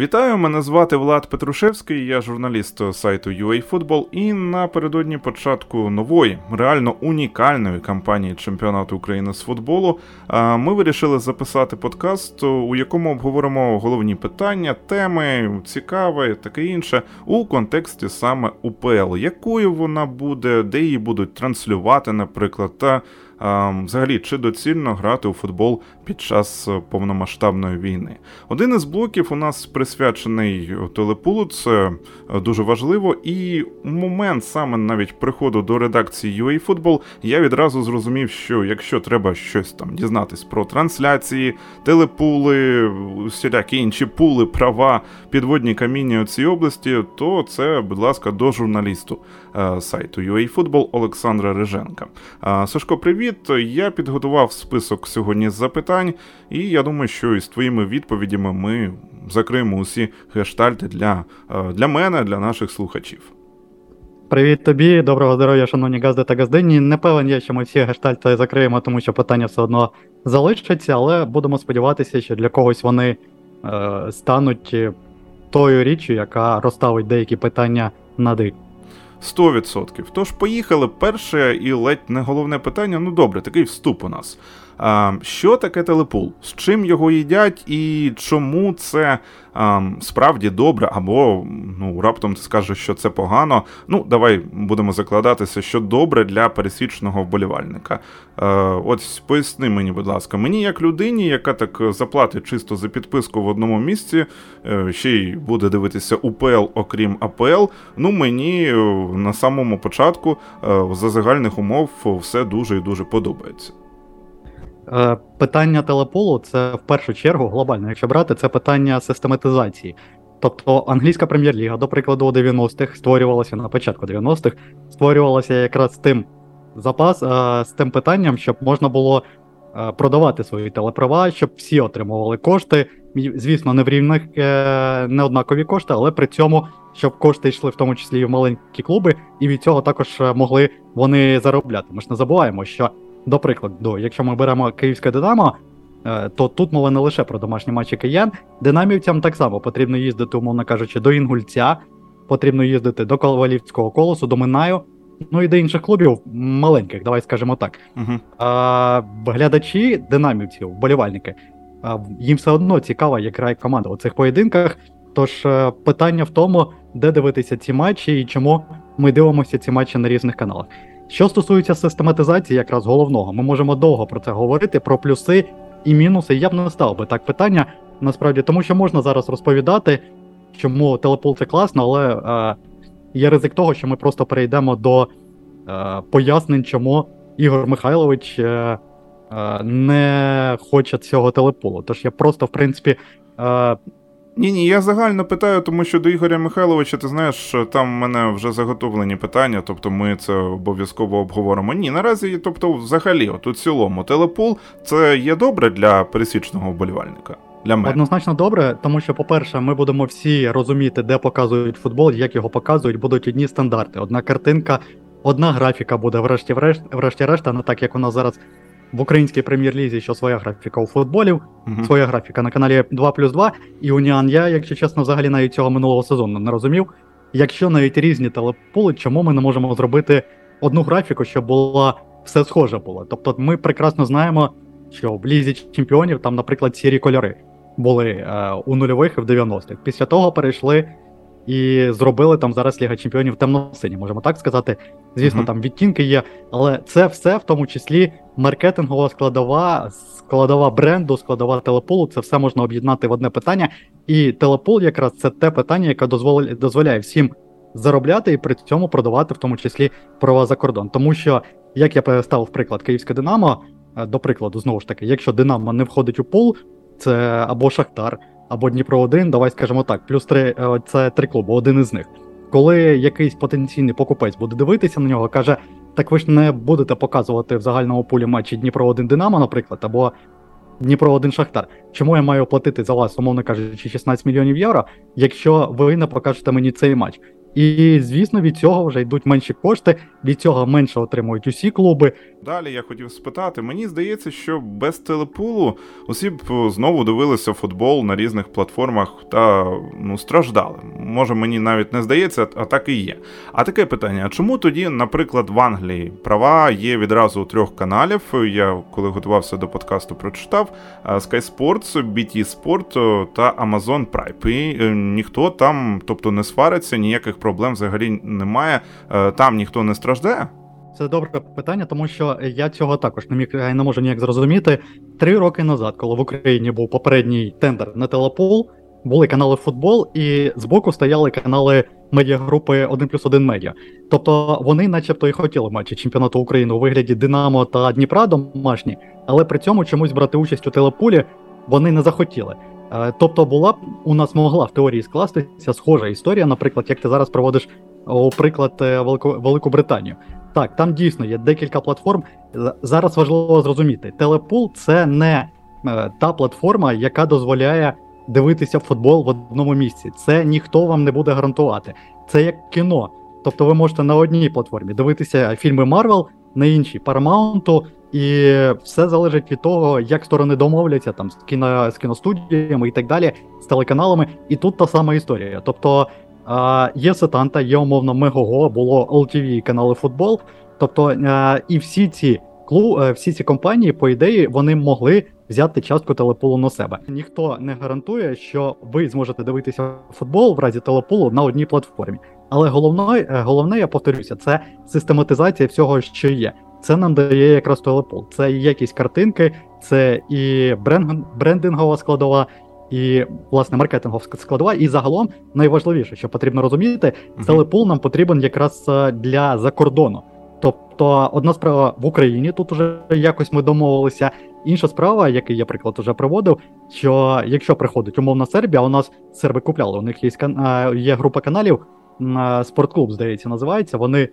Вітаю, мене звати Влад Петрушевський, я журналіст сайту UAFootball і напередодні початку нової, реально унікальної кампанії чемпіонату України з футболу. Ми вирішили записати подкаст, у якому обговоримо головні питання, теми, цікаве, таке інше, у контексті саме УПЛ, якою вона буде, де її будуть транслювати, наприклад, та взагалі чи доцільно грати у футбол під час е, повномасштабної війни. Один із блоків у нас присвячений телепулу, це е, дуже важливо. І момент саме навіть приходу до редакції UAFootball я відразу зрозумів, що якщо треба щось там дізнатись про трансляції, телепули, всілякі інші пули, права, підводні каміння у цій області, то це, будь ласка, до журналісту сайту UAFootball Олександра Риженка. Сашко, привіт привіт! Я підготував список сьогодні запитань, і я думаю, що із твоїми відповідями ми закриємо усі гештальти для, е, для мене, для наших слухачів. Привіт тобі, доброго здоров'я, шановні газди та газдині. Не певен я, що ми всі гештальти закриємо, тому що питання все одно залишаться, але будемо сподіватися, що для когось вони е, стануть тою річчю, яка розставить деякі питання на дик. 100%. Тож, поїхали. Перше і ледь не головне питання. Ну добре, такий вступ у нас. Що таке телепул? З чим його їдять і чому це справді добре? Або ну раптом ти скажеш, що це погано. Ну, давай будемо закладатися, що добре для пересічного вболівальника. А, От поясни мені, будь ласка, мені як людині, яка так заплатить чисто за підписку в одному місці, е, ще й буде дивитися УПЛ, окрім АПЛ. Ну мені е, на самому початку е, за загальних умов все дуже і дуже подобається. Е, питання телеполу це в першу чергу глобально, якщо брати, це питання систематизації. Тобто англійська прем'єр-ліга, до прикладу, у 90-х створювалася на початку 90-х, створювалася якраз тим запас, е, з тим питанням, щоб можна було е, продавати свої телеправа, щоб всі отримували кошти. Звісно, не в рівних не однакові кошти, але при цьому, щоб кошти йшли в тому числі і в маленькі клуби, і від цього також могли вони заробляти. Ми ж не забуваємо, що до прикладу, якщо ми беремо київське Динамо, е, то тут мова не лише про домашні матчі киян. Динамівцям так само потрібно їздити, умовно кажучи, до Інгульця, потрібно їздити до Ковалівського колосу, до Минаю, ну і до інших клубів маленьких, давай скажемо так. Uh-huh. А, Глядачі динамівців, вболівальники, їм все одно цікаво, як грає команда у цих поєдинках. Тож е, питання в тому, де дивитися ці матчі і чому ми дивимося ці матчі на різних каналах. Що стосується систематизації, якраз головного, ми можемо довго про це говорити, про плюси і мінуси. Я б не став би так питання насправді, тому що можна зараз розповідати, чому телепул це класно, але е, є ризик того, що ми просто перейдемо до е, пояснень, чому Ігор Михайлович е, е, не хоче цього телепулу. Тож я просто, в принципі, е, ні, ні, я загально питаю, тому що до Ігоря Михайловича, ти знаєш, там в мене вже заготовлені питання, тобто ми це обов'язково обговоримо. Ні, наразі, тобто, взагалі, от у цілому, телепул це є добре для пересічного вболівальника. Для мене. Однозначно добре, тому що, по-перше, ми будемо всі розуміти, де показують футбол, як його показують, будуть одні стандарти. Одна картинка, одна графіка буде, врешті-решт, врешті-решт, а не так як у нас зараз в українській прем'єр-лізі, що своя графіка у футболів, uh-huh. своя графіка на каналі 2 плюс 2. І Уніан я, якщо чесно, взагалі навіть цього минулого сезону не розумів. Якщо навіть різні телепули, чому ми не можемо зробити одну графіку, щоб була все схоже було? Тобто, ми прекрасно знаємо, що в лізі чемпіонів там, наприклад, сірі кольори були е, у нульових і в 90-х. Після того перейшли і зробили там зараз Ліга Чемпіонів темно-сині, можемо так сказати. Звісно, uh-huh. там відтінки є, але це все в тому числі маркетингова складова, складова бренду, складова телепулу. Це все можна об'єднати в одне питання. І телепул, якраз це те питання, яке дозволяє, дозволяє всім заробляти і при цьому продавати, в тому числі права за кордон. Тому що, як я ставив приклад Київське Динамо, е, до прикладу, знову ж таки, якщо Динамо не входить у пул, це або Шахтар або Дніпро 1 давай скажемо так, плюс три е, це три клуби, один із них. Коли якийсь потенційний покупець буде дивитися на нього, каже: так ви ж не будете показувати в загальному пулі матчі Дніпро 1 Динамо, наприклад, або Дніпро 1 Шахтар. Чому я маю платити за вас, умовно кажучи, 16 мільйонів євро, якщо ви не покажете мені цей матч? І звісно, від цього вже йдуть менші кошти, від цього менше отримують усі клуби. Далі я хотів спитати, мені здається, що без телепулу усі б знову дивилися футбол на різних платформах та ну страждали. Може мені навіть не здається, а так і є. А таке питання: а чому тоді, наприклад, в Англії права є відразу у трьох каналів? Я коли готувався до подкасту, прочитав Sky Sports, BT Sport та Amazon Prime. І е, ніхто там, тобто не свариться, ніяких проблем взагалі немає. Е, там ніхто не страждає. Це добре питання, тому що я цього також не міг не можу ніяк зрозуміти. Три роки назад, коли в Україні був попередній тендер на телепол, були канали футбол, і збоку стояли канали медіагрупи 1 плюс 1 медіа. Тобто вони, начебто, і хотіли матчі чемпіонату України у вигляді Динамо та Дніпра домашні, але при цьому чомусь брати участь у телепулі вони не захотіли. Е, тобто, була б у нас могла в теорії скластися схожа історія, наприклад, як ти зараз проводиш у приклад е, Велику, Велику Британію. Так, там дійсно є декілька платформ. Зараз важливо зрозуміти, телепул це не е, та платформа, яка дозволяє дивитися футбол в одному місці. Це ніхто вам не буде гарантувати. Це як кіно. Тобто ви можете на одній платформі дивитися фільми Марвел, на іншій Paramount, і все залежить від того, як сторони домовляться там з кіно з кіностудіями і так далі, з телеканалами. І тут та сама історія. Тобто Є Сетанта, є умовно Мегого, було LTV канали футбол. Тобто і всі ці клу, е, всі ці компанії, по ідеї, вони могли взяти частку телепулу на себе. Ніхто не гарантує, що ви зможете дивитися футбол в разі телепулу на одній платформі. Але головне, головне, я повторюся, це систематизація всього, що є. Це нам дає якраз телепул. Це і якісь картинки, це і брендингова складова і власне маркетинговська складова. І загалом найважливіше, що потрібно розуміти, телепул нам потрібен якраз е, для закордону. Тобто, одна справа в Україні тут уже якось ми домовилися. Інша справа, який я приклад вже проводив, що якщо приходить умовна Сербія, у нас серби купляли. У них є е, є група каналів, спортклуб, здається, називається. Вони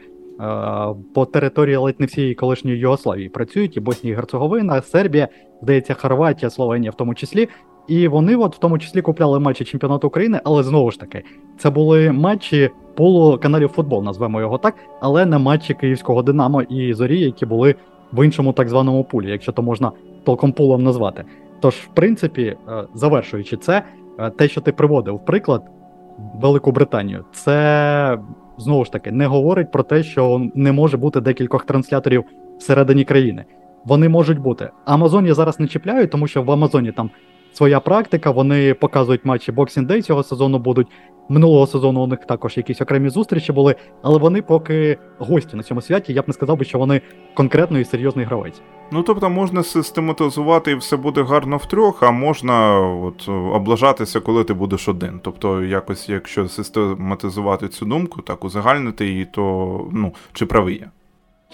по території ледь не всієї колишньої Югославії працюють і Боснія і Герцеговина, Сербія, здається, Хорватія, Словенія в тому числі. І вони, от в тому числі, купляли матчі чемпіонату України, але знову ж таки, це були матчі полу каналів футбол, назвемо його так, але не матчі київського Динамо і Зорі, які були в іншому так званому пулі, якщо то можна толком пулом назвати. Тож, в принципі, е, завершуючи це, е, те, що ти приводив приклад Велику Британію, це знову ж таки не говорить про те, що не може бути декількох трансляторів всередині країни. Вони можуть бути. Амазон я зараз не чіпляю, тому що в Амазоні там своя практика. Вони показують матчі Boxing Day цього сезону будуть. Минулого сезону у них також якісь окремі зустрічі були, але вони поки гості на цьому святі. Я б не сказав би, що вони конкретно і серйозний гравець. Ну тобто можна систематизувати і все буде гарно втрьох, а можна от облажатися, коли ти будеш один. Тобто, якось, якщо систематизувати цю думку, так узагальнити її, то ну чи правий я.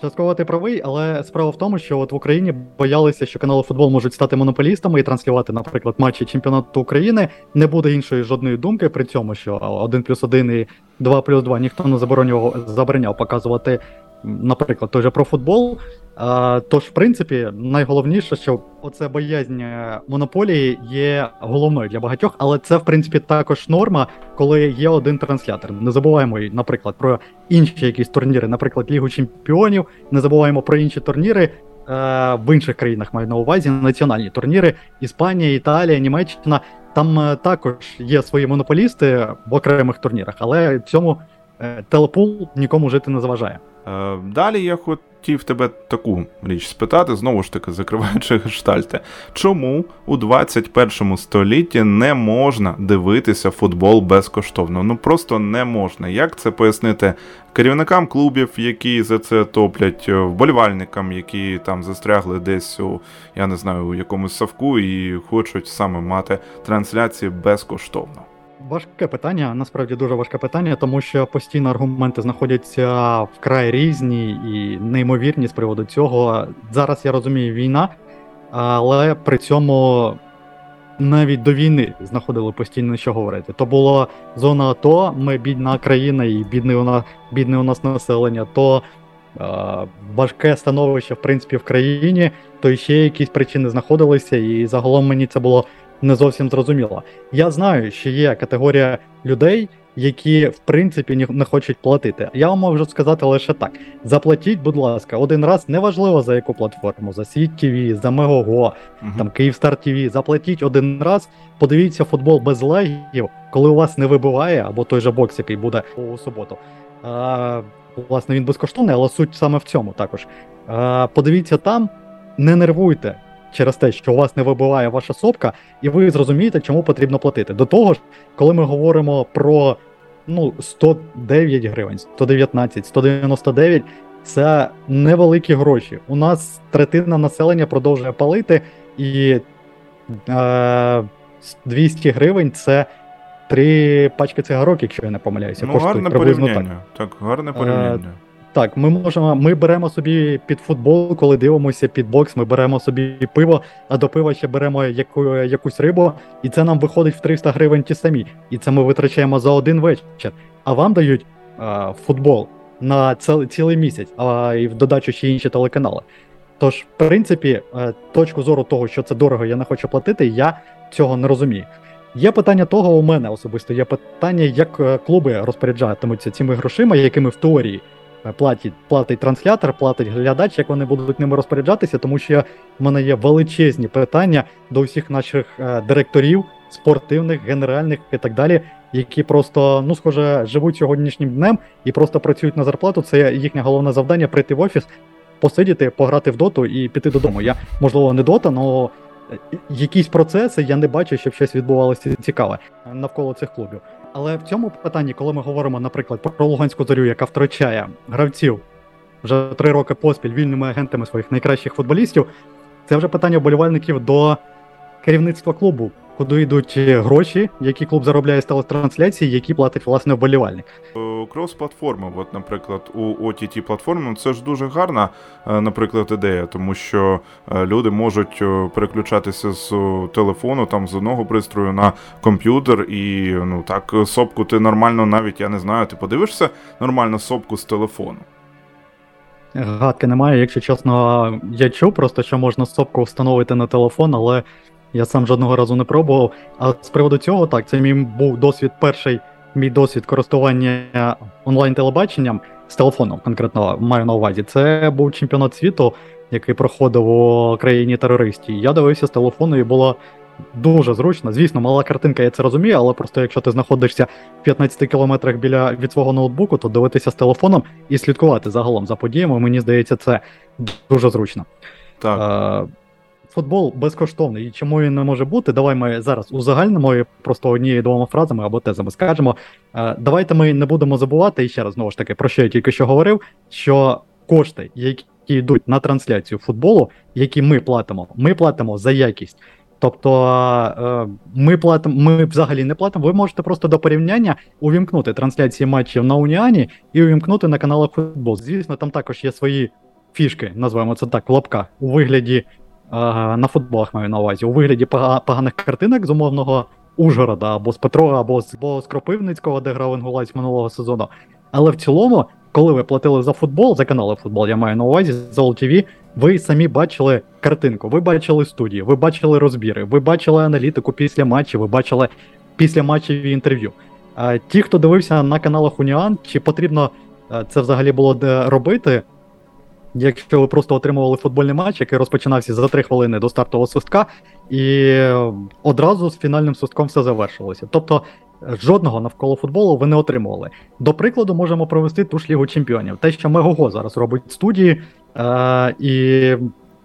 Частково ти правий, але справа в тому, що от в Україні боялися, що канали футбол можуть стати монополістами і транслювати, наприклад, матчі чемпіонату України. Не буде іншої жодної думки при цьому, що 1 плюс 1 і 2 плюс 2 ніхто не заборонював забороняв показувати наприклад, той же про футбол. А, Тож, в принципі, найголовніше, що оце боязнь е, монополії є головною для багатьох, але це, в принципі, також норма, коли є один транслятор. Не забуваємо, наприклад, про інші якісь турніри, наприклад, Лігу Чемпіонів, не забуваємо про інші турніри. Е, в інших країнах маю на увазі національні турніри Іспанія, Італія, Німеччина. Там е, також є свої монополісти в окремих турнірах, але цьому телепул нікому жити не заважає. Е, далі я хотів тебе таку річ спитати, знову ж таки, закриваючи гештальти. Чому у 21 столітті не можна дивитися футбол безкоштовно? Ну просто не можна. Як це пояснити керівникам клубів, які за це топлять, е, вболівальникам, які там застрягли десь у я не знаю, у якомусь савку і хочуть саме мати трансляції безкоштовно? Важке питання, насправді дуже важке питання, тому що постійно аргументи знаходяться вкрай різні і неймовірні з приводу цього. Зараз я розумію війна, але при цьому навіть до війни знаходили постійно що говорити. То була зона АТО, ми бідна країна і бідне у нас бідне у нас населення, то е, важке становище в принципі в країні, то ще якісь причини знаходилися, і загалом мені це було не зовсім зрозуміло. Я знаю, що є категорія людей, які в принципі не хочуть платити. Я вам можу сказати лише так: заплатіть, будь ласка, один раз, неважливо за яку платформу, за Світ ТВ, за Мегого, там Київстар ТВ. Заплатіть один раз, подивіться футбол без лагів, коли у вас не вибиває, або той же бокс, який буде у суботу. А, Власне, він безкоштовний, але суть саме в цьому також. А, Подивіться там, не нервуйте через те, що у вас не вибиває ваша сопка, і ви зрозумієте, чому потрібно платити. До того ж, коли ми говоримо про ну, 109 гривень, 119, 199, це невеликі гроші. У нас третина населення продовжує палити, і е, 200 гривень це. Три пачки цигарок, якщо я не помиляюся, ну, гарне порівняння. Так. так, гарне е, порівняння. Так, ми можемо. Ми беремо собі під футбол, коли дивимося під бокс, ми беремо собі пиво, а до пива ще беремо яку, якусь рибу, і це нам виходить в 300 гривень ті самі. І це ми витрачаємо за один вечір. А вам дають а, футбол на ціл, цілий місяць, а і в додачу ще інші телеканали. Тож, в принципі, е, точку зору того, що це дорого, я не хочу платити, я цього не розумію. Є питання того у мене особисто. Є питання, як е, клуби розпоряджатимуться цими грошима, якими в теорії платить платить транслятор, платить глядач, як вони будуть ними розпоряджатися, тому що в мене є величезні питання до всіх наших е, директорів, спортивних, генеральних і так далі, які просто, ну, схоже, живуть сьогоднішнім днем і просто працюють на зарплату. Це їхнє головне завдання прийти в офіс, посидіти, пограти в доту і піти додому. Я, можливо, не дота, але якісь процеси я не бачу, щоб щось відбувалося цікаве навколо цих клубів. Але в цьому питанні, коли ми говоримо, наприклад, про Луганську зорю, яка втрачає гравців вже три роки поспіль вільними агентами своїх найкращих футболістів, це вже питання вболівальників до керівництва клубу куди йдуть гроші, які клуб заробляє з телетрансляції, які платить власне вболівальник. Е, крос-платформа, от, наприклад, у ott платформі ну, це ж дуже гарна, е, наприклад, ідея, тому що е, люди можуть переключатися з телефону, там з одного пристрою на комп'ютер, і ну так, сопку ти нормально, навіть я не знаю, ти подивишся нормально сопку з телефону. Гадки немає, якщо чесно, я чув просто, що можна сопку встановити на телефон, але я сам жодного разу не пробував. А з приводу цього, так, це мій був досвід, перший мій досвід користування онлайн-телебаченням з телефоном, конкретно маю на увазі. Це був чемпіонат світу, який проходив у країні терористів. Я дивився з телефону і було дуже зручно. Звісно, мала картинка, я це розумію, але просто якщо ти знаходишся в 15 кілометрах біля від свого ноутбуку, то дивитися з телефоном і слідкувати загалом за подіями, мені здається, це дуже зручно. Так. Е, футбол безкоштовний. І чому він не може бути? Давай ми зараз узагальнимо і просто однією двома фразами або тезами скажемо. Е, давайте ми не будемо забувати і ще раз знову ж таки, про що я тільки що говорив, що кошти, які йдуть на трансляцію футболу, які ми платимо, ми платимо за якість. Тобто е, ми платимо, ми взагалі не платимо. Ви можете просто до порівняння увімкнути трансляції матчів на Уніані і увімкнути на каналах футбол. Звісно, там також є свої фішки, називаємо це так, в лапках, у вигляді на футболах маю на увазі, у вигляді поганих картинок з умовного Ужгорода, або з Петро, або з, або з Кропивницького, де грав Інгулець минулого сезону. Але в цілому, коли ви платили за футбол, за канали футбол, я маю на увазі, за LTV, ви самі бачили картинку, ви бачили студію, ви бачили розбіри, ви бачили аналітику після матчів, ви бачили після матчів інтерв'ю. А ті, хто дивився на каналах Уніан, чи потрібно це взагалі було робити? Якщо ви просто отримували футбольний матч, який розпочинався за 3 хвилини до стартового свистка, і одразу з фінальним свистком все завершилося. Тобто жодного навколо футболу ви не отримували. До прикладу, можемо провести ту ж лігу чемпіонів. Те, що Мегого зараз робить в студії, е- і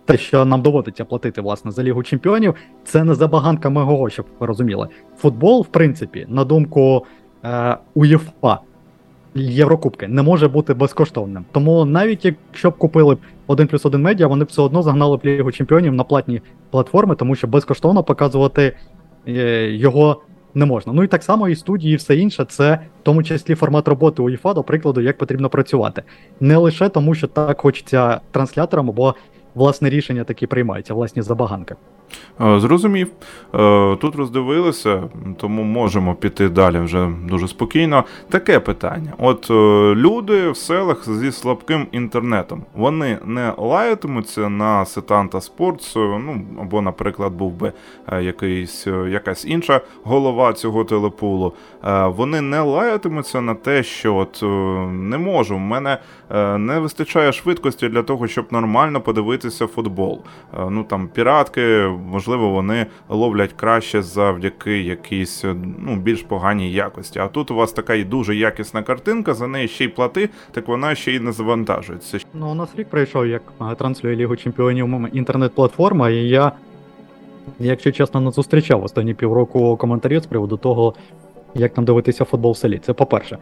те, що нам доводиться платити власне за лігу чемпіонів, це не забаганка Мегого, щоб ви розуміли. Футбол, в принципі, на думку е- УЄФА, Єврокубки не може бути безкоштовним. Тому навіть якщо б купили 1 плюс 1 медіа, вони б все одно загнали б Лігу Чемпіонів на платні платформи, тому що безкоштовно показувати е, його не можна. Ну і так само і студії, і все інше, це в тому числі формат роботи УЄФА, до прикладу, як потрібно працювати. Не лише тому, що так хочеться трансляторам, або власне рішення такі приймаються, власні забаганки. Е, зрозумів. Е, тут роздивилися, тому можемо піти далі вже дуже спокійно. Таке питання: от е, люди в селах зі слабким інтернетом, вони не лаятимуться на сетанта спортс, ну або, наприклад, був би якийсь якась інша голова цього телепулу. Вони не лаятимуться на те, що от не можу, в мене не вистачає швидкості для того, щоб нормально подивитися футбол. Ну там піратки, можливо, вони ловлять краще завдяки якійсь ну, більш поганій якості. А тут у вас така і дуже якісна картинка, за неї ще й плати, так вона ще й не завантажується. Ну, у нас рік пройшов, як транслює Лігу Чемпіонів інтернет-платформа, і я, якщо чесно, не зустрічав останні півроку коментарів з приводу того, як нам дивитися футбол в селі. Це по-перше.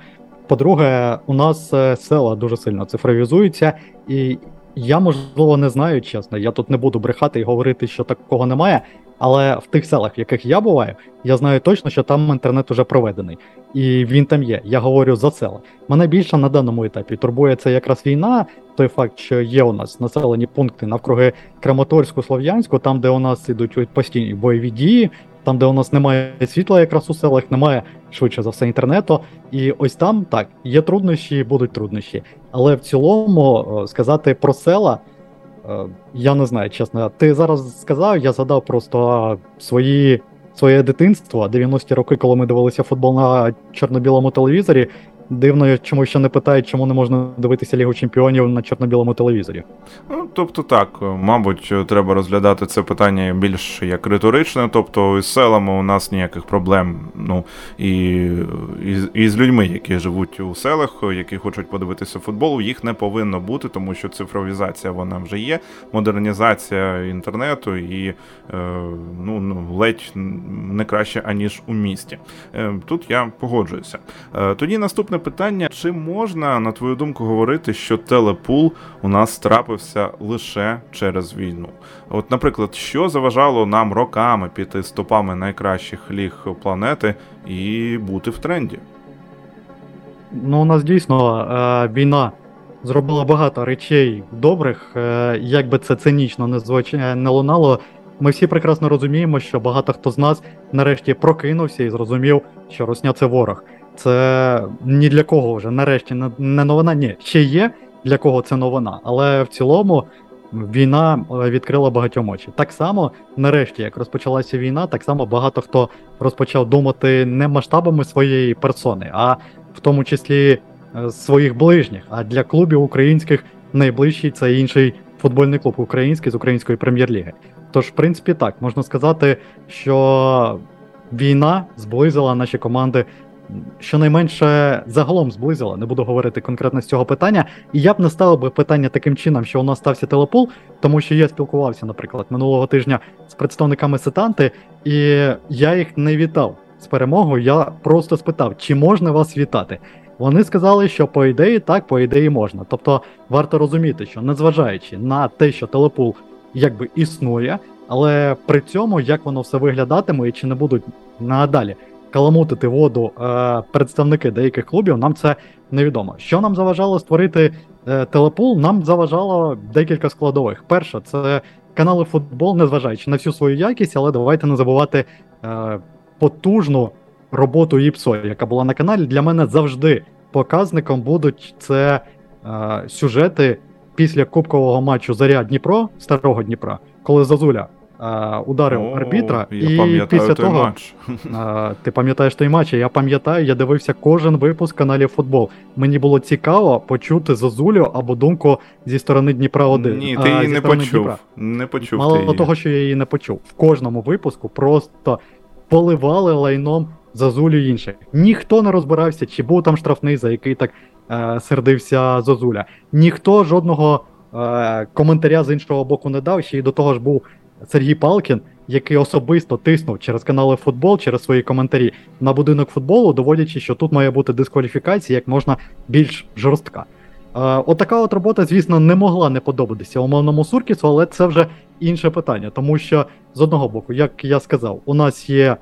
По-друге, у нас е, села дуже сильно цифровізуються, і я, можливо, не знаю, чесно. Я тут не буду брехати і говорити, що такого немає. Але в тих селах, в яких я буваю, я знаю точно, що там інтернет уже проведений. І він там є. Я говорю за села. Мене більше на даному етапі турбує це якраз війна, той факт, що є у нас населені пункти навкруги Краматорську, Слов'янську, там, де у нас ідуть постійні бойові дії, там, де у нас немає світла, якраз у селах, немає швидше за все інтернету. І ось там так є труднощі, будуть труднощі. Але в цілому сказати про села. Е, я не знаю, чесно. Ти зараз сказав, я згадав просто свої, своє дитинство, 90-ті роки, коли ми дивилися футбол на чорно-білому телевізорі. Дивно, чому ще не питають, чому не можна дивитися Лігу Чемпіонів на чорно-білому телевізорі. Ну, тобто так, мабуть, треба розглядати це питання більш як риторичне. Тобто, з селами у нас ніяких проблем. Ну і, і, і з людьми, які живуть у селах, які хочуть подивитися футбол, їх не повинно бути, тому що цифровізація вона вже є, модернізація інтернету і е, ну, ну ледь не краще аніж у місті. Е, тут я погоджуюся. Е, тоді наступне наступне питання: чи можна, на твою думку, говорити, що телепул у нас трапився лише через війну? От, наприклад, що заважало нам роками піти стопами найкращих ліг планети і бути в тренді? Ну, у нас дійсно е, війна зробила багато речей добрих, е, як би це цинічно не звуч... не лунало. Ми всі прекрасно розуміємо, що багато хто з нас нарешті прокинувся і зрозумів, що Росня це ворог. Це ні для кого вже нарешті не новина. Ні, ще є для кого це новина, але в цілому війна е, відкрила багатьом очі. Так само, нарешті, як розпочалася війна, так само багато хто розпочав думати не масштабами своєї персони, а в тому числі е, своїх ближніх. А для клубів українських найближчий це інший футбольний клуб український з української прем'єр-ліги. Тож, в принципі, так можна сказати, що війна зблизила наші команди щонайменше загалом зблизила, не буду говорити конкретно з цього питання. І я б не ставив би питання таким чином, що у нас стався телепул, тому що я спілкувався, наприклад, минулого тижня з представниками сетанти, і я їх не вітав з перемогою. Я просто спитав, чи можна вас вітати. Вони сказали, що по ідеї так, по ідеї можна. Тобто варто розуміти, що незважаючи на те, що телепул якби існує, але при цьому як воно все виглядатиме і чи не будуть надалі каламутити воду е, представники деяких клубів, нам це невідомо. Що нам заважало створити е, телепул? Нам заважало декілька складових. Перша це канали футбол, незважаючи на всю свою якість, але давайте не забувати е, потужну роботу ІПСО, яка була на каналі. Для мене завжди показником будуть це е, сюжети після кубкового матчу Заря Дніпро, старого Дніпра, коли Зазуля ударив О, арбітра, я і після той того матч. А, ти пам'ятаєш той матч? Я пам'ятаю, я дивився кожен випуск каналів футбол. Мені було цікаво почути Зазулю або думку зі сторони Дніпра 1 Ні, ти її не почув. Дніпра. Не почув. Мало ти її. того, що я її не почув. В кожному випуску просто поливали лайном Зазулю інших. Ніхто не розбирався, чи був там штрафний, за який так е, сердився Зазуля. Ніхто жодного. Е, коментаря з іншого боку не дав, ще й до того ж був Сергій Палкін, який особисто тиснув через канали футбол, через свої коментарі на будинок футболу, доводячи, що тут має бути дискваліфікація як можна більш жорстка. Е, Отака от робота, звісно, не могла не подобатися умовному Суркісу, але це вже інше питання. Тому що з одного боку, як я сказав, у нас є е,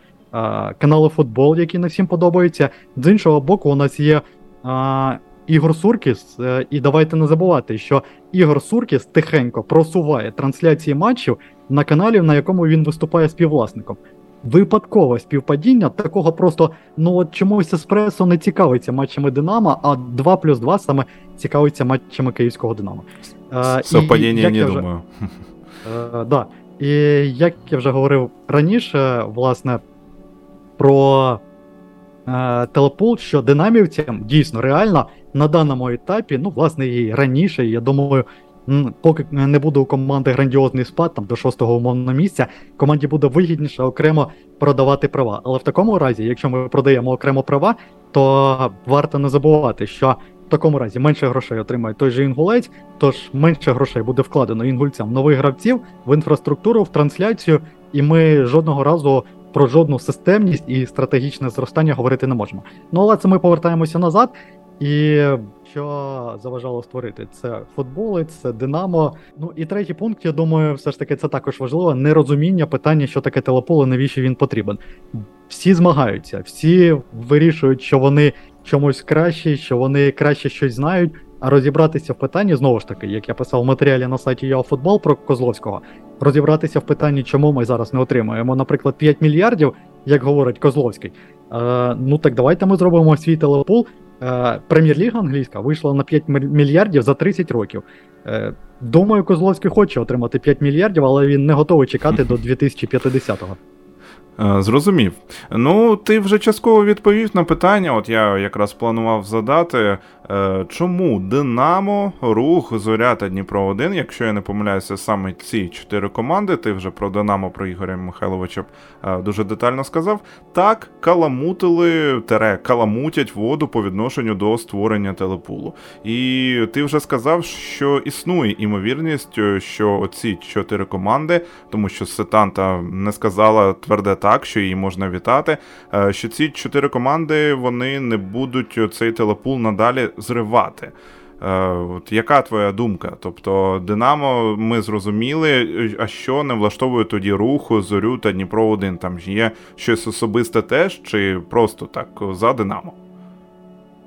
канали футбол, які не всім подобаються. З іншого боку, у нас є е, Ігор Суркіс, е, і давайте не забувати, що Ігор Суркіс тихенько просуває трансляції матчів на каналі, на якому він виступає співвласником. Випадкове співпадіння такого просто ну от чомусь еспресо не цікавиться матчами Динамо, а 2 плюс 2 саме цікавиться матчами київського Динамо. Е, Совпадіння, не вже... думаю. Е, да. І як я вже говорив раніше, власне, про е, телепул, що динамівцям дійсно реально на даному етапі, ну, власне, і раніше, я думаю, поки не буде у команди грандіозний спад там до шостого умовного місця, команді буде вигідніше окремо продавати права. Але в такому разі, якщо ми продаємо окремо права, то варто не забувати, що в такому разі менше грошей отримає той же інгулець, тож менше грошей буде вкладено інгульцям нових гравців в інфраструктуру, в трансляцію, і ми жодного разу про жодну системність і стратегічне зростання говорити не можемо. Ну але це ми повертаємося назад. І що заважало створити це футболи, це Динамо. Ну і третій пункт, я думаю, все ж таки це також важливо. Нерозуміння питання, що таке телеполе, навіщо він потрібен. Всі змагаються, всі вирішують, що вони чомусь кращі, що вони краще щось знають. А розібратися в питанні знову ж таки, як я писав в матеріалі на сайті ЮАФутбол про Козловського, розібратися в питанні, чому ми зараз не отримуємо, наприклад, 5 мільярдів, як говорить Козловський. Е, Ну так давайте ми зробимо свій телепул. Е, Прем'єр-ліга англійська вийшла на 5 мільярдів за 30 років. Е, Думаю, Козловський хоче отримати 5 мільярдів, але він не готовий чекати до 2050-го. Е, зрозумів. Ну, ти вже частково відповів на питання. От я якраз планував задати, е, чому Динамо, Рух, Зоря та Дніпро 1, якщо я не помиляюся, саме ці чотири команди, ти вже про Динамо, про Ігоря Михайловича е, дуже детально сказав. Так каламутили, тере, каламутять воду по відношенню до створення телепулу. І ти вже сказав, що існує імовірність, що оці чотири команди, тому що Сетанта не сказала тверде так, що її можна вітати. Е, що ці чотири команди вони не будуть цей телепул надалі зривати. Е, от Яка твоя думка? Тобто Динамо, ми зрозуміли, а що не влаштовує тоді руху, зорю та Дніпро 1 Там є щось особисте теж, чи просто так за Динамо?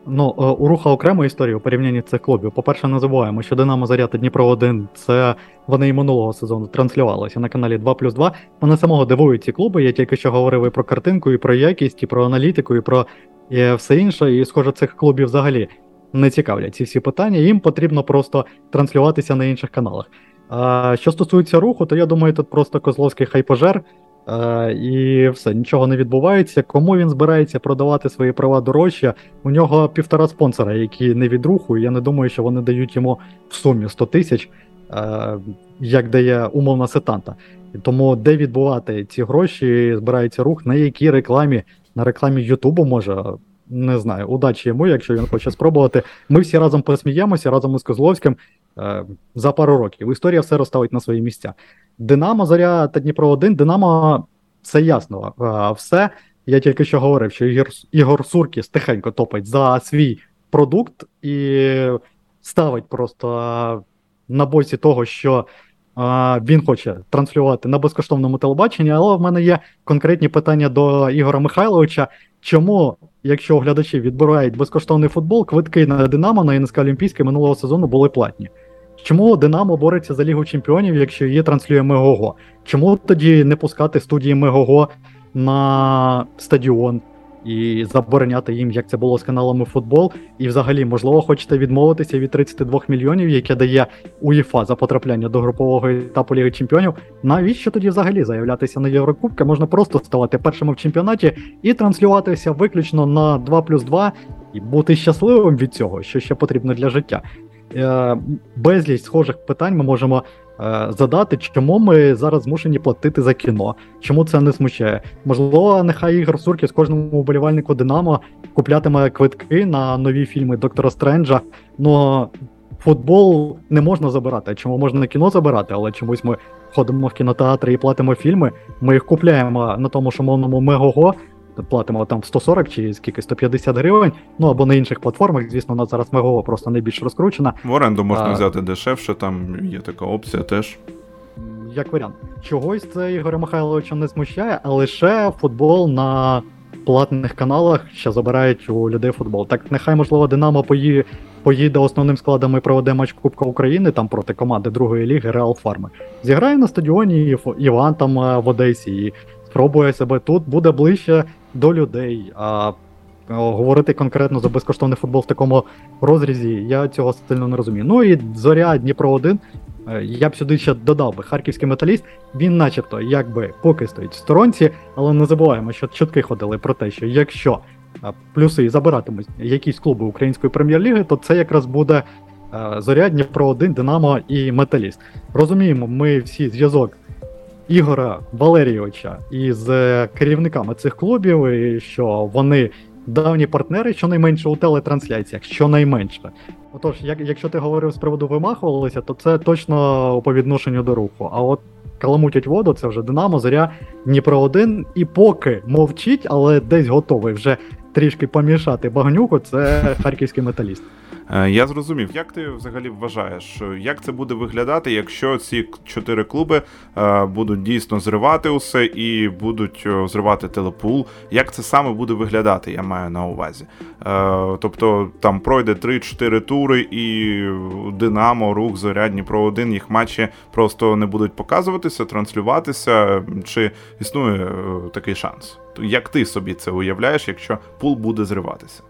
Ну, е, у руха окрема історія у порівнянні цих клубів. По-перше, не забуваємо, що Динамо Заря та Дніпро 1 це вони і минулого сезону транслювалися на каналі 2 плюс 2. Вони самого дивують ці клуби. Я тільки що говорив і про картинку, і про якість, і про аналітику, і про і все інше. І, схоже, цих клубів взагалі не цікавлять ці всі питання. Їм потрібно просто транслюватися на інших каналах. А що стосується руху, то я думаю, тут просто Козловський хайпожер. Е, і все, нічого не відбувається. Кому він збирається продавати свої права дорожче? У нього півтора спонсора, які не від руху. Я не думаю, що вони дають йому в сумі 100 тисяч, е, як дає умовна сетанта. Тому де відбувати ці гроші, збирається рух, на якій рекламі, на рекламі Ютубу може. Не знаю, удачі йому, якщо він хоче спробувати. Ми всі разом посміємося разом із Козловським е, за пару років. Історія все розставить на свої місця. Динамо, Заря та Дніпро 1 Динамо це ясно. Все. Я тільки що говорив, що Ігор, Ігор Суркіс тихенько топить за свій продукт і ставить просто на боці того, що він хоче транслювати на безкоштовному телебаченні, але в мене є конкретні питання до Ігора Михайловича. Чому, якщо глядачі відбирають безкоштовний футбол, квитки на Динамо на НСК Олімпійське минулого сезону були платні? Чому Динамо бореться за Лігу Чемпіонів, якщо її транслює Мегого? Чому тоді не пускати студії Мегого на стадіон і забороняти їм, як це було з каналами футбол? І взагалі, можливо, хочете відмовитися від 32 мільйонів, яке дає УЄФА за потрапляння до групового етапу Ліги Чемпіонів? Навіщо тоді взагалі заявлятися на Єврокубки? Можна просто ставати першими в чемпіонаті і транслюватися виключно на 2 плюс 2 і бути щасливим від цього, що ще потрібно для життя. Е, безліч схожих питань ми можемо е, задати, чому ми зараз змушені платити за кіно, чому це не смущає. Можливо, нехай Ігор Суркіс кожному вболівальнику Динамо куплятиме квитки на нові фільми Доктора Стренджа. Ну футбол не можна забирати. Чому можна на кіно забирати, але чомусь ми ходимо в кінотеатри і платимо фільми. Ми їх купляємо на тому ж мовному Мегого, платимо там 140 чи скільки 150 гривень. Ну або на інших платформах. Звісно, у нас зараз Мегова просто найбільш розкручена. В оренду можна а, взяти дешевше, там є така опція теж. Як варіант, чогось це Ігоря Михайловича не смущає, а лише футбол на платних каналах ще забирають у людей футбол. Так нехай, можливо, Динамо пої... поїде основним складом і проведе матч Кубка України там проти команди другої ліги Реал Фарми. Зіграє на стадіоні Іван там е, в Одесі і спробує себе тут, буде ближче до людей. А говорити конкретно за безкоштовний футбол в такому розрізі, я цього сильно не розумію. Ну і Зоря Дніпро 1 е, я б сюди ще додав би харківський металіст, він начебто якби поки стоїть в сторонці, але не забуваємо, що чутки ходили про те, що якщо е, плюси забиратимуть якісь клуби української прем'єр-ліги, то це якраз буде е, Зоря, Дніпро 1 Динамо і Металіст. Розуміємо, ми всі зв'язок. Ігора Валерійовича із керівниками цих клубів, і що вони давні партнери, щонайменше у телетрансляціях, щонайменше. Отож, як, якщо ти говорив з приводу вимахувалися, то це точно по відношенню до руху. А от каламутять воду, це вже Динамо, Зоря, Дніпро 1 і поки мовчить, але десь готовий вже трішки помішати багнюку, це харківський металіст. Е, я зрозумів, як ти взагалі вважаєш, як це буде виглядати, якщо ці чотири клуби е, будуть дійсно зривати усе і будуть е, зривати телепул? Як це саме буде виглядати? Я маю на увазі. Тобто там пройде 3-4 тури, і Динамо, Рух, Зоря, Дніпро 1 їх матчі просто не будуть показуватися, транслюватися. Чи існує такий шанс? Як ти собі це уявляєш, якщо пул буде зриватися?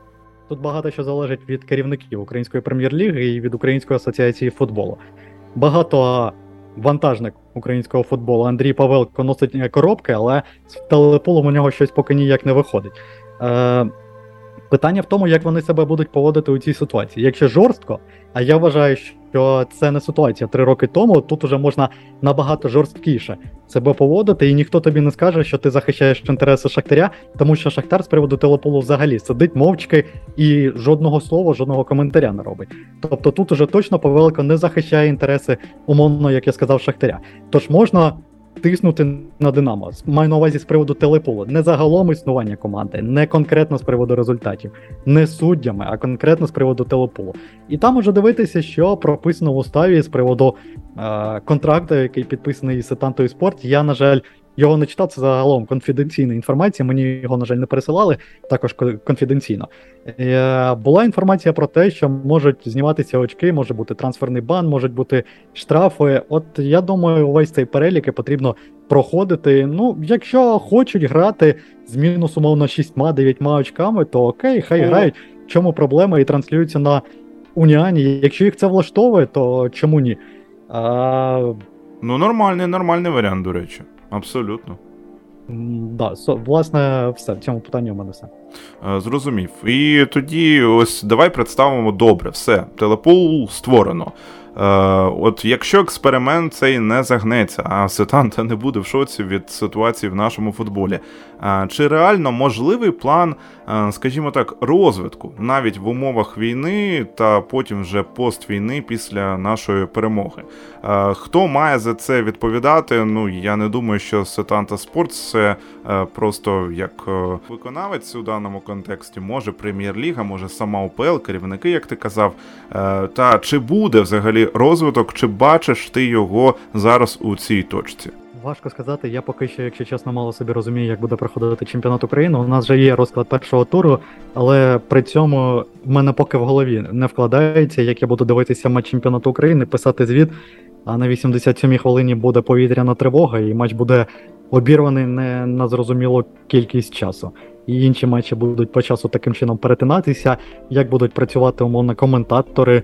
Тут багато що залежить від керівників Української прем'єр-ліги і від Української асоціації футболу. Багато вантажник українського футболу Андрій Павелко носить коробки, але з телеполом у нього щось поки ніяк не виходить. Е, Питання в тому, як вони себе будуть поводити у цій ситуації. Якщо жорстко, а я вважаю, що це не ситуація три роки тому, тут уже можна набагато жорсткіше себе поводити, і ніхто тобі не скаже, що ти захищаєш інтереси Шахтаря, тому що Шахтар з приводу телеполу взагалі сидить мовчки і жодного слова, жодного коментаря не робить. Тобто тут уже точно Павелко не захищає інтереси, умовно, як я сказав, Шахтаря. Тож можна тиснути на Динамо. Маю на увазі з приводу телепулу. Не загалом існування команди, не конкретно з приводу результатів, не суддями, а конкретно з приводу телепулу. І там уже дивитися, що прописано в уставі з приводу е- контракту, який підписаний Сетантою Спорт. Я, на жаль, його не читав, це загалом конфіденційна інформація. Мені його, на жаль, не пересилали, також конфіденційно. Е, була інформація про те, що можуть зніматися очки, може бути трансферний бан, можуть бути штрафи. От я думаю, увесь цей перелік потрібно проходити. Ну, якщо хочуть грати з мінус, умовно, 6-9 очками, то окей, хай О. грають. Чому проблема і транслюються на Уніані. Якщо їх це влаштовує, то чому ні? А... Ну, нормальний, нормальний варіант, до речі. Абсолютно. Да, власне, все в цьому питанні у мене все. Е, зрозумів. І тоді ось давай представимо добре, все. Телепул створено. Е, От якщо експеримент цей не загнеться, а Сетанта не буде в шоці від ситуації в нашому футболі, чи реально можливий план, скажімо так, розвитку навіть в умовах війни та потім вже поствійни після нашої перемоги? Хто має за це відповідати? Ну я не думаю, що Сетанта Спорт це е, просто як е, виконавець у даному контексті, може прем'єр-ліга, може сама УПЛ, керівники, як ти казав. Е, Та чи буде взагалі? розвиток, чи бачиш ти його зараз у цій точці? Важко сказати, я поки що, якщо чесно, мало собі розумію, як буде проходити чемпіонат України. У нас вже є розклад першого туру, але при цьому в мене поки в голові не вкладається, як я буду дивитися матч чемпіонату України, писати звіт. А на 87-й хвилині буде повітряна тривога, і матч буде обірваний не на зрозумілу кількість часу. І інші матчі будуть по часу таким чином перетинатися, як будуть працювати умовно коментатори.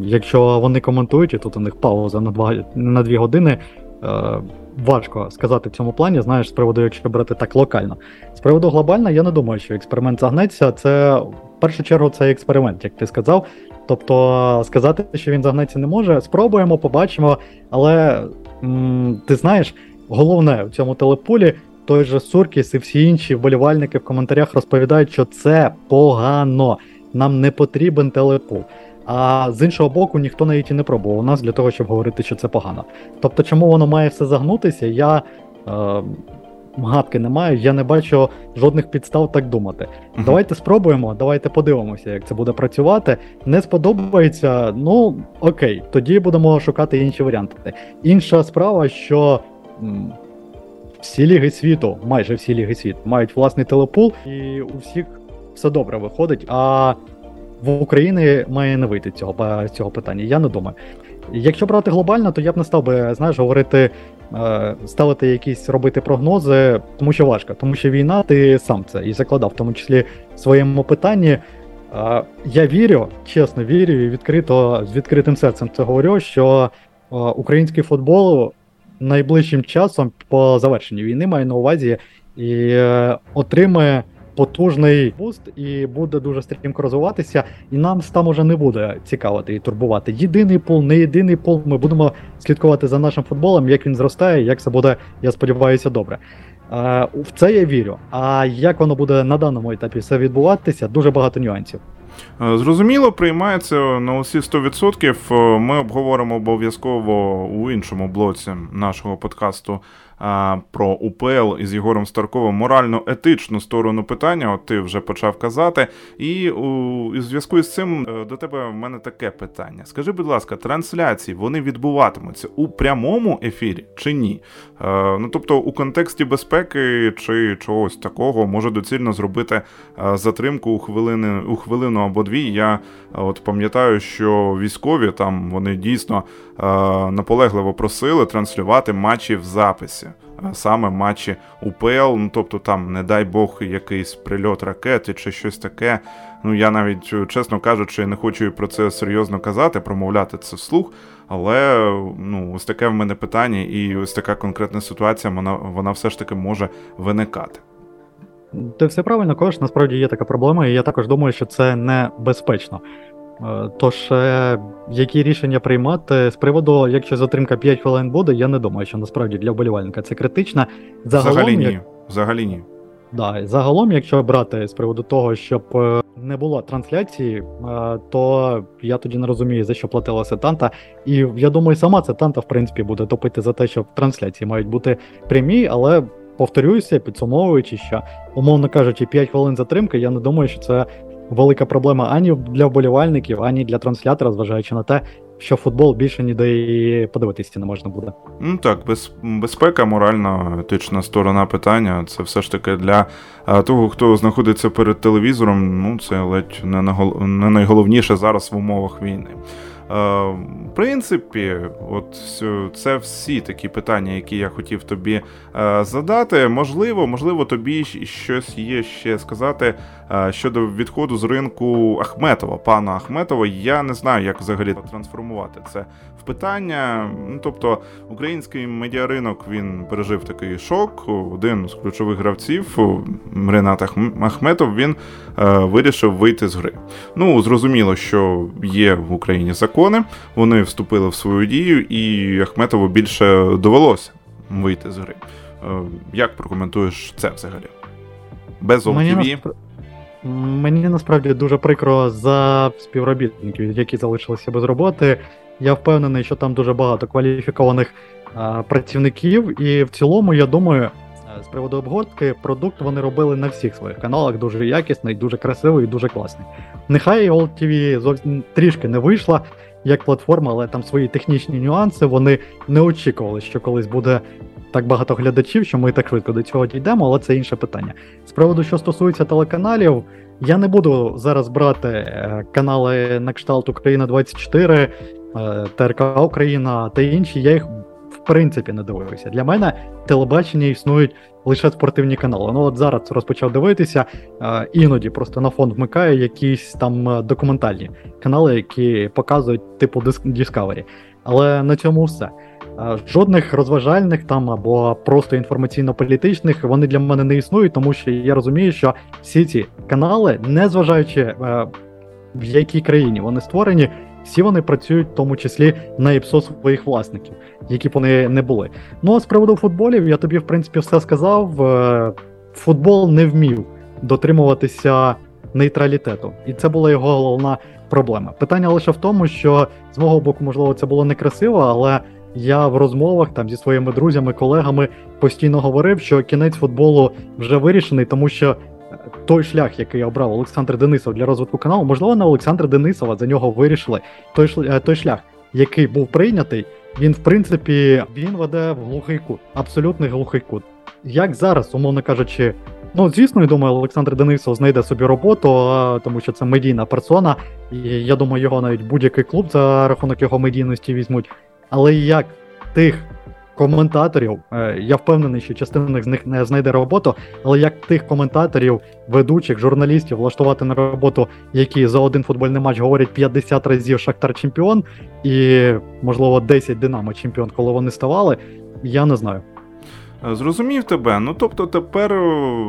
Якщо вони коментують, і тут у них пауза на два на дві години, е, важко сказати в цьому плані, знаєш, з приводу, якщо брати так локально. З приводу глобально, я не думаю, що експеримент загнеться. Це в першу чергу це експеримент, як ти сказав. Тобто сказати, що він загнеться не може, спробуємо, побачимо. Але м ти знаєш, головне в цьому телеполі. Той же Суркіс і всі інші вболівальники в коментарях розповідають, що це погано. Нам не потрібен телепул. А з іншого боку, ніхто навіть і не пробував у нас для того, щоб говорити, що це погано. Тобто, чому воно має все загнутися, я е, гадки не маю, я не бачу жодних підстав так думати. Uh-huh. Давайте спробуємо, давайте подивимося, як це буде працювати. Не сподобається, ну окей, тоді будемо шукати інші варіанти. Інша справа, що всі ліги світу, майже всі ліги світу, мають власний телепул, і у всіх все добре виходить. А в Україні має не вийти цього цього питання. Я не думаю. Якщо брати глобально, то я б не став би знаєш, говорити, е, ставити якісь робити прогнози, тому що важко, тому що війна, ти сам це і закладав, в тому числі в своєму питанні. Е, я вірю, чесно вірю, і відкрито з відкритим серцем це говорю, що е, український футбол найближчим часом по завершенню війни має на увазі і отримає потужний буст і буде дуже стрімко розвиватися, і нам там уже не буде цікавити і турбувати. Єдиний пол, не єдиний пол. Ми будемо слідкувати за нашим футболом, як він зростає, як це буде, я сподіваюся, добре. В це я вірю. А як воно буде на даному етапі все відбуватися, дуже багато нюансів. Е, зрозуміло, приймається на усі 100%. Е, ми обговоримо обов'язково у іншому блоці нашого подкасту про УПЛ із Єгором Старковим морально-етичну сторону питання. От ти вже почав казати. І у, зв'язку із цим е, до тебе в мене таке питання. Скажи, будь ласка, трансляції вони відбуватимуться у прямому ефірі чи ні? Е, ну тобто, у контексті безпеки чи чогось такого може доцільно зробити е, затримку у хвилини у хвилину або дві. Я от пам'ятаю, що військові там вони дійсно наполегливо просили транслювати матчі в записі саме матчі УПЛ. Ну тобто там, не дай Бог, якийсь прильот ракети чи щось таке. Ну я навіть, чесно кажучи, не хочу про це серйозно казати, промовляти це вслух. Але ну, ось таке в мене питання, і ось така конкретна ситуація, вона, вона все ж таки може виникати. Ти все правильно кажеш, насправді є така проблема, і я також думаю, що це небезпечно. Е, тож, е, які рішення приймати з приводу, якщо затримка 5 хвилин буде, я не думаю, що насправді для вболівальника це критично. Загалом, Взагалі ні. Як... Взагалі ні. Да, загалом, якщо брати з приводу того, щоб е, не було трансляції, то я тоді не розумію, за що платила Сетанта. І я думаю, сама Сетанта, в принципі, буде топити за те, що трансляції мають бути прямі, але повторююся, підсумовуючи, що, умовно кажучи, 5 хвилин затримки, я не думаю, що це велика проблема ані для вболівальників, ані для транслятора, зважаючи на те, що футбол більше ніде і подивитися не можна буде. Ну так, без, безпека, морально етична сторона питання. Це все ж таки для а, того, хто знаходиться перед телевізором. Ну це ледь не, не найголовніше зараз в умовах війни. Е, в принципі, от це всі такі питання, які я хотів тобі е, задати. Можливо, можливо, тобі щось є ще сказати е, щодо відходу з ринку Ахметова, пана Ахметова. Я не знаю, як взагалі трансформувати це в питання. Ну, Тобто, український медіаринок він пережив такий шок. Один з ключових гравців, Ренат Ахметов, він вирішив вийти з гри. Ну, зрозуміло, що є в Україні закони, вони вступили в свою дію, і Ахметову більше довелося вийти з гри. Е, як прокоментуєш це взагалі? Без Мені. Мені насправді дуже прикро за співробітників, які залишилися без роботи. Я впевнений, що там дуже багато кваліфікованих а, працівників, і в цілому, я думаю, з приводу обгортки, продукт вони робили на всіх своїх каналах дуже якісний, дуже красивий і дуже класний. Нехай All TV зовсім трішки не вийшла як платформа, але там свої технічні нюанси. Вони не очікували, що колись буде так багато глядачів, що ми так швидко до цього дійдемо, але це інше питання. З приводу, що стосується телеканалів, я не буду зараз брати е, канали на кшталт Україна 24, е, ТРК Україна та інші. Я їх в принципі не дивився. Для мене телебачення існують лише спортивні канали. Ну от зараз розпочав дивитися, е, іноді просто на фон вмикаю якісь там е, документальні канали, які показують типу Discovery. Але на цьому все. Е, жодних розважальних там або просто інформаційно-політичних вони для мене не існують, тому що я розумію, що всі ці канали, незважаючи в якій країні вони створені, всі вони працюють в тому числі на ІПСО своїх власників, які б вони не були. Ну а з приводу футболів, я тобі, в принципі, все сказав. Е, футбол не вмів дотримуватися нейтралітету, і це була його головна проблема. Питання лише в тому, що з мого боку, можливо, це було некрасиво, але я в розмовах там зі своїми друзями, колегами постійно говорив, що кінець футболу вже вирішений, тому що той шлях, який обрав Олександр Денисов для розвитку каналу, можливо, на Олександра Денисова за нього вирішили. Той е, той шлях, який був прийнятий, він в принципі він веде в глухий кут, абсолютний глухий кут. як зараз, умовно кажучи, ну звісно, я думаю, Олександр Денисов знайде собі роботу, тому що це медійна персона, і я думаю, його навіть будь-який клуб за рахунок його медійності візьмуть. Але як тих коментаторів, е, я впевнений, що частина з них не знайде роботу, але як тих коментаторів, ведучих, журналістів влаштувати на роботу, які за один футбольний матч говорять 50 разів Шахтар чемпіон, і, можливо, 10 Динамо чемпіон, коли вони ставали, я не знаю. Е, зрозумів тебе. Ну тобто тепер е,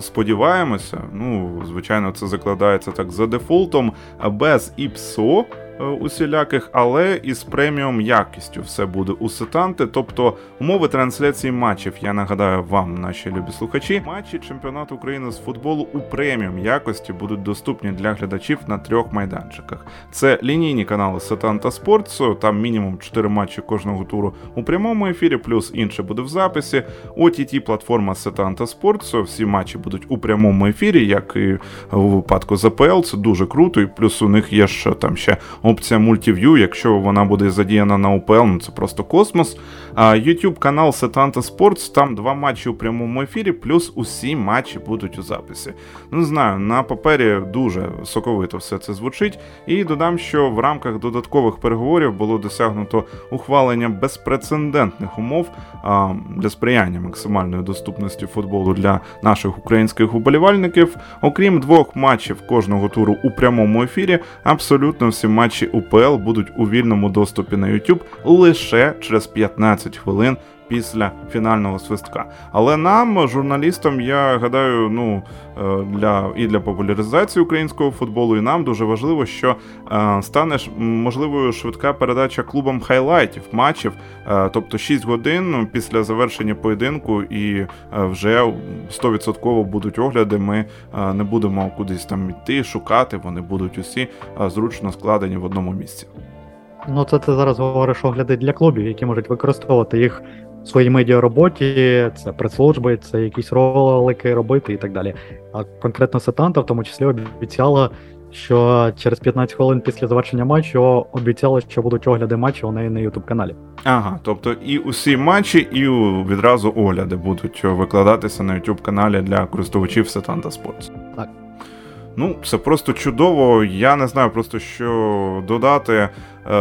сподіваємося, ну звичайно, це закладається так за дефолтом, без ІПСО усіляких, але із преміум якістю все буде у сетанти. Тобто умови трансляції матчів, я нагадаю вам, наші любі слухачі, матчі чемпіонату України з футболу у преміум якості будуть доступні для глядачів на трьох майданчиках. Це лінійні канали Сетанта Спортс, там мінімум 4 матчі кожного туру у прямому ефірі, плюс інше буде в записі. OTT платформа Сетанта Спортс, всі матчі будуть у прямому ефірі, як і у випадку з АПЛ. Це дуже круто, і плюс у них є ще там ще опція multiview, якщо вона буде задіяна на УПЛ, ну це просто космос. YouTube канал Setanta Sports, там два матчі у прямому ефірі, плюс усі матчі будуть у записі. Не знаю, на папері дуже соковито все це звучить. І додам, що в рамках додаткових переговорів було досягнуто ухвалення безпрецедентних умов для сприяння максимальної доступності футболу для наших українських уболівальників. Окрім двох матчів кожного туру у прямому ефірі, абсолютно всі матчі УПЛ будуть у вільному доступі на YouTube лише через 15 хвилин після фінального свистка. Але нам, журналістам, я гадаю, ну е, для і для популяризації українського футболу, і нам дуже важливо, що е, стане можливою швидка передача клубам хайлайтів матчів, е, тобто 6 годин після завершення поєдинку, і вже 100% будуть огляди. Ми не будемо кудись там йти, шукати. Вони будуть усі зручно складені в одному місці. Ну, це ти зараз говориш огляди для клубів, які можуть використовувати їх в своїй медіароботі, це прес-служби, це якісь ролики робити і так далі. А конкретно Сетанта, в тому числі, обіцяла, що через 15 хвилин після завершення матчу обіцяла, що будуть огляди матчу у неї на youtube каналі. Ага, тобто і усі матчі, і відразу огляди будуть викладатися на youtube каналі для користувачів Сетанта Sports. Так. Ну, це просто чудово. Я не знаю просто що додати. Е,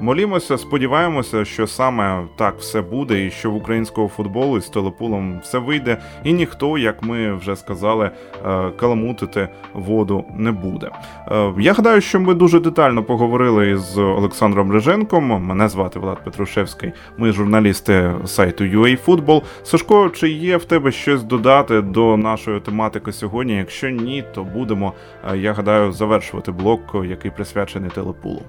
молімося, сподіваємося, що саме так все буде, і що в українського футболу з телепулом все вийде, і ніхто, як ми вже сказали, е, каламутити воду не буде. Е, я гадаю, що ми дуже детально поговорили з Олександром Риженком. Мене звати Влад Петрушевський. Ми журналісти сайту UA Сашко, чи є в тебе щось додати до нашої тематики сьогодні? Якщо ні, то будемо, я гадаю, завершувати блок, який присвячений телепулу.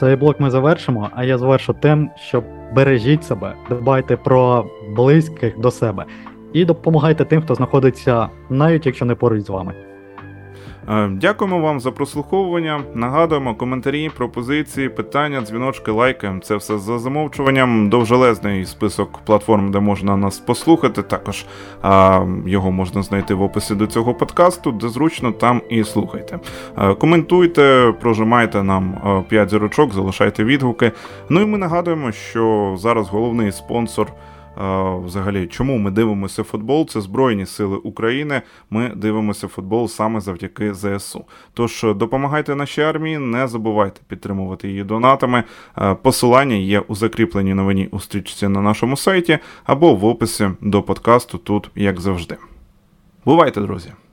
Цей блок ми завершимо, а я завершу тим, що бережіть себе, дбайте про близьких до себе і допомагайте тим, хто знаходиться, навіть якщо не поруч з вами. Е, дякуємо вам за прослуховування. Нагадуємо коментарі, пропозиції, питання, дзвіночки, лайки. Це все за замовчуванням. Довжелезний список платформ, де можна нас послухати. Також а, його можна знайти в описі до цього подкасту, де зручно там і слухайте. Е, коментуйте, прожимайте нам 5 зірочок, залишайте відгуки. Ну і ми нагадуємо, що зараз головний спонсор взагалі, чому ми дивимося футбол? Це Збройні Сили України. Ми дивимося футбол саме завдяки ЗСУ. Тож е, допомагайте нашій армії, не забувайте підтримувати її донатами. Е, посилання є у закріпленій новині у стрічці на нашому сайті або в описі до подкасту тут, як завжди. Бувайте, друзі!